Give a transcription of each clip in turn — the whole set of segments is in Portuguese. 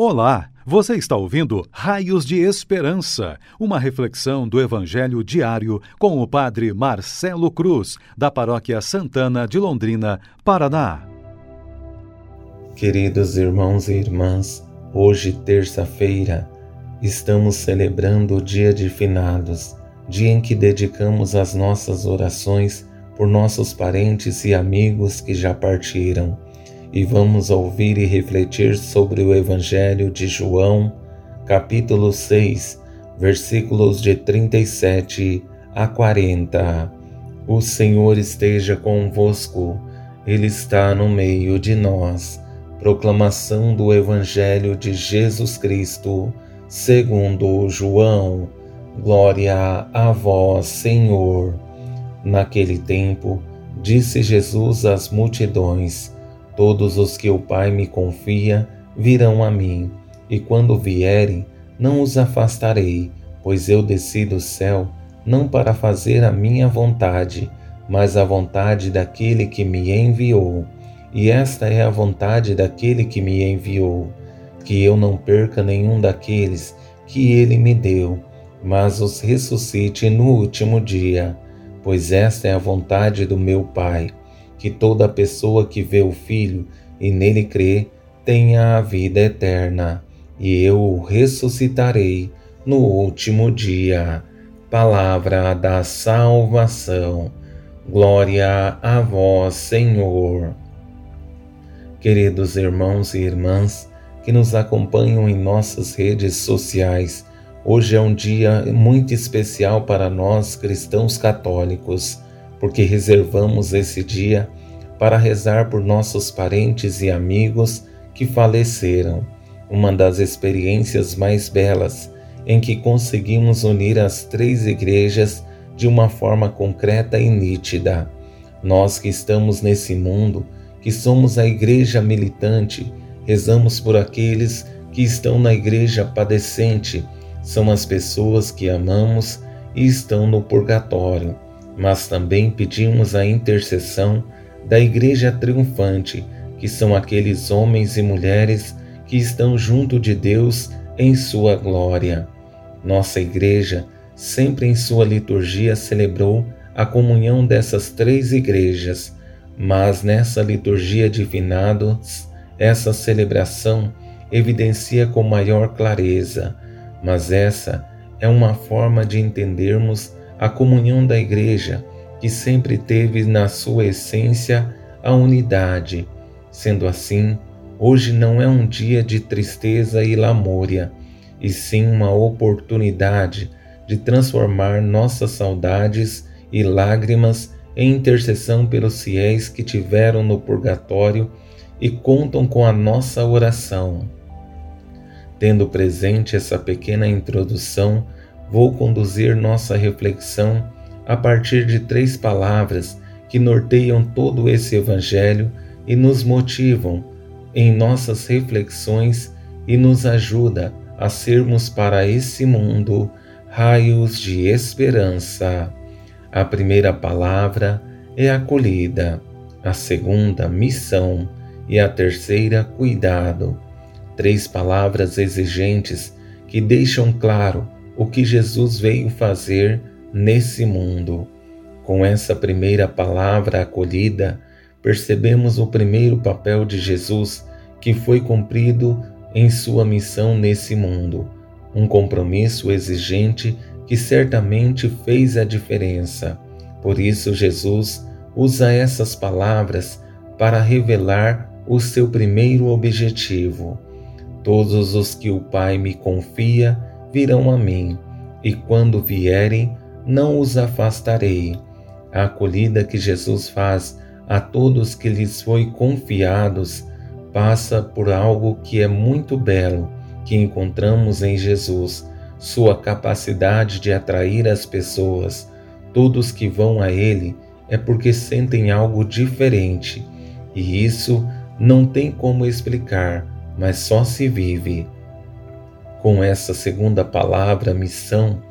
Olá, você está ouvindo Raios de Esperança, uma reflexão do Evangelho diário com o Padre Marcelo Cruz, da Paróquia Santana de Londrina, Paraná. Queridos irmãos e irmãs, hoje, terça-feira, estamos celebrando o Dia de Finados, dia em que dedicamos as nossas orações por nossos parentes e amigos que já partiram e vamos ouvir e refletir sobre o Evangelho de João, capítulo 6, versículos de 37 a 40. O Senhor esteja convosco, Ele está no meio de nós. Proclamação do Evangelho de Jesus Cristo, segundo João. Glória a vós, Senhor. Naquele tempo, disse Jesus às multidões: Todos os que o Pai me confia virão a mim, e quando vierem, não os afastarei, pois eu desci do céu não para fazer a minha vontade, mas a vontade daquele que me enviou. E esta é a vontade daquele que me enviou, que eu não perca nenhum daqueles que ele me deu, mas os ressuscite no último dia, pois esta é a vontade do meu Pai que toda pessoa que vê o Filho e nele crê tenha a vida eterna, e eu o ressuscitarei no último dia. Palavra da salvação. Glória a vós, Senhor. Queridos irmãos e irmãs que nos acompanham em nossas redes sociais, hoje é um dia muito especial para nós cristãos católicos porque reservamos esse dia para rezar por nossos parentes e amigos que faleceram, uma das experiências mais belas em que conseguimos unir as três igrejas de uma forma concreta e nítida. Nós que estamos nesse mundo, que somos a igreja militante, rezamos por aqueles que estão na igreja padecente, são as pessoas que amamos e estão no purgatório mas também pedimos a intercessão da Igreja triunfante, que são aqueles homens e mulheres que estão junto de Deus em sua glória. Nossa Igreja, sempre em sua liturgia, celebrou a comunhão dessas três igrejas, mas nessa liturgia de finados, essa celebração evidencia com maior clareza, mas essa é uma forma de entendermos a comunhão da Igreja, que sempre teve na sua essência a unidade. Sendo assim, hoje não é um dia de tristeza e lamúria, e sim uma oportunidade de transformar nossas saudades e lágrimas em intercessão pelos fiéis que tiveram no purgatório e contam com a nossa oração. Tendo presente essa pequena introdução, vou conduzir nossa reflexão a partir de três palavras que norteiam todo esse Evangelho e nos motivam em nossas reflexões e nos ajuda a sermos para esse mundo raios de esperança. A primeira palavra é acolhida, a segunda, missão e a terceira, cuidado. Três palavras exigentes que deixam claro o que Jesus veio fazer nesse mundo. Com essa primeira palavra acolhida, percebemos o primeiro papel de Jesus que foi cumprido em sua missão nesse mundo, um compromisso exigente que certamente fez a diferença. Por isso, Jesus usa essas palavras para revelar o seu primeiro objetivo. Todos os que o Pai me confia virão a mim, e quando vierem, não os afastarei. A acolhida que Jesus faz a todos que lhes foi confiados passa por algo que é muito belo que encontramos em Jesus, sua capacidade de atrair as pessoas. Todos que vão a ele é porque sentem algo diferente, e isso não tem como explicar, mas só se vive. Com essa segunda palavra, missão,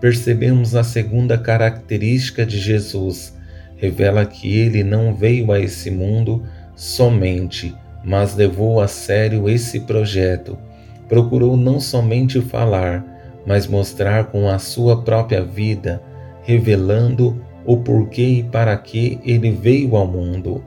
percebemos a segunda característica de Jesus. Revela que ele não veio a esse mundo somente, mas levou a sério esse projeto procurou não somente falar, mas mostrar com a sua própria vida, revelando o porquê e para que ele veio ao mundo.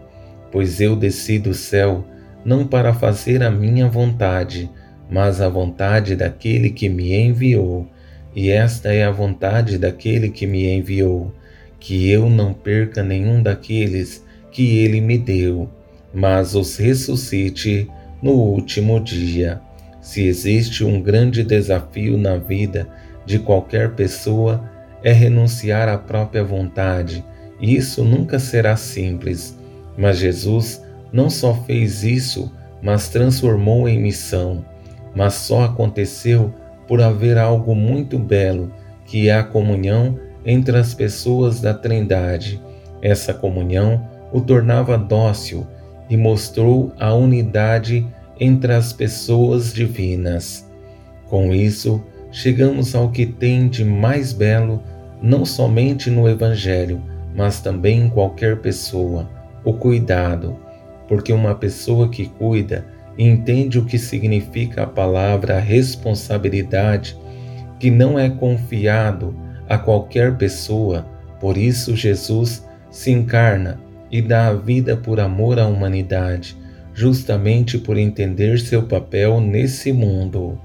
Pois eu desci do céu não para fazer a minha vontade, mas a vontade daquele que me enviou. E esta é a vontade daquele que me enviou, que eu não perca nenhum daqueles que ele me deu, mas os ressuscite no último dia. Se existe um grande desafio na vida de qualquer pessoa, é renunciar à própria vontade, isso nunca será simples. Mas Jesus não só fez isso, mas transformou em missão. Mas só aconteceu por haver algo muito belo, que é a comunhão entre as pessoas da Trindade. Essa comunhão o tornava dócil e mostrou a unidade entre as pessoas divinas. Com isso, chegamos ao que tem de mais belo, não somente no Evangelho, mas também em qualquer pessoa: o cuidado. Porque uma pessoa que cuida entende o que significa a palavra responsabilidade, que não é confiado a qualquer pessoa, por isso Jesus se encarna e dá a vida por amor à humanidade justamente por entender seu papel nesse mundo.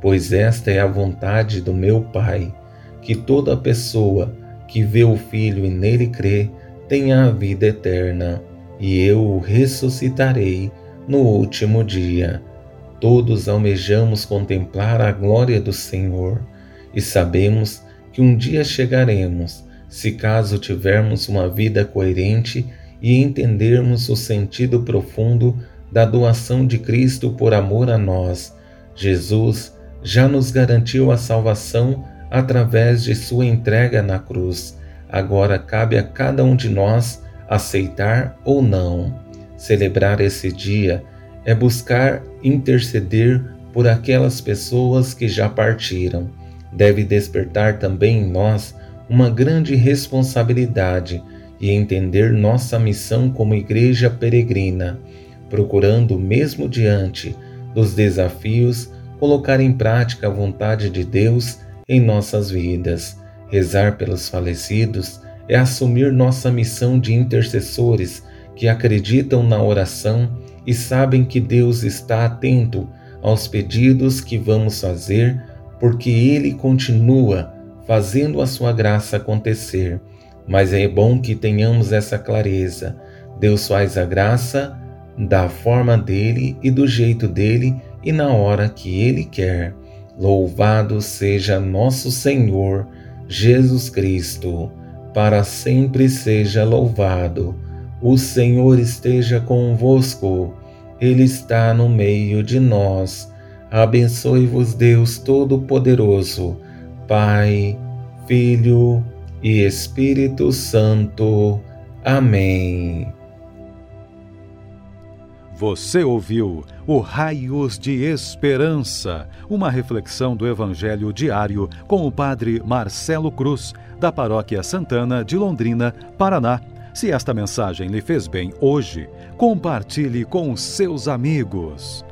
Pois esta é a vontade do meu Pai, que toda pessoa que vê o Filho e nele crê tenha a vida eterna, e eu o ressuscitarei no último dia. Todos almejamos contemplar a glória do Senhor e sabemos que um dia chegaremos, se caso tivermos uma vida coerente e entendermos o sentido profundo da doação de Cristo por amor a nós. Jesus já nos garantiu a salvação através de sua entrega na cruz. Agora cabe a cada um de nós aceitar ou não. Celebrar esse dia é buscar interceder por aquelas pessoas que já partiram. Deve despertar também em nós uma grande responsabilidade e entender nossa missão como igreja peregrina, procurando, mesmo diante dos desafios, colocar em prática a vontade de Deus em nossas vidas. Rezar pelos falecidos é assumir nossa missão de intercessores que acreditam na oração e sabem que Deus está atento aos pedidos que vamos fazer, porque Ele continua fazendo a sua graça acontecer mas é bom que tenhamos essa clareza. Deus faz a graça da forma dele e do jeito dele e na hora que ele quer. Louvado seja nosso Senhor Jesus Cristo, para sempre seja louvado. O Senhor esteja convosco, Ele está no meio de nós. Abençoe-vos, Deus Todo-Poderoso, Pai, Filho e Espírito Santo. Amém. Você ouviu o Raios de Esperança, uma reflexão do Evangelho diário com o Padre Marcelo Cruz, da Paróquia Santana de Londrina, Paraná. Se esta mensagem lhe fez bem hoje, compartilhe com seus amigos.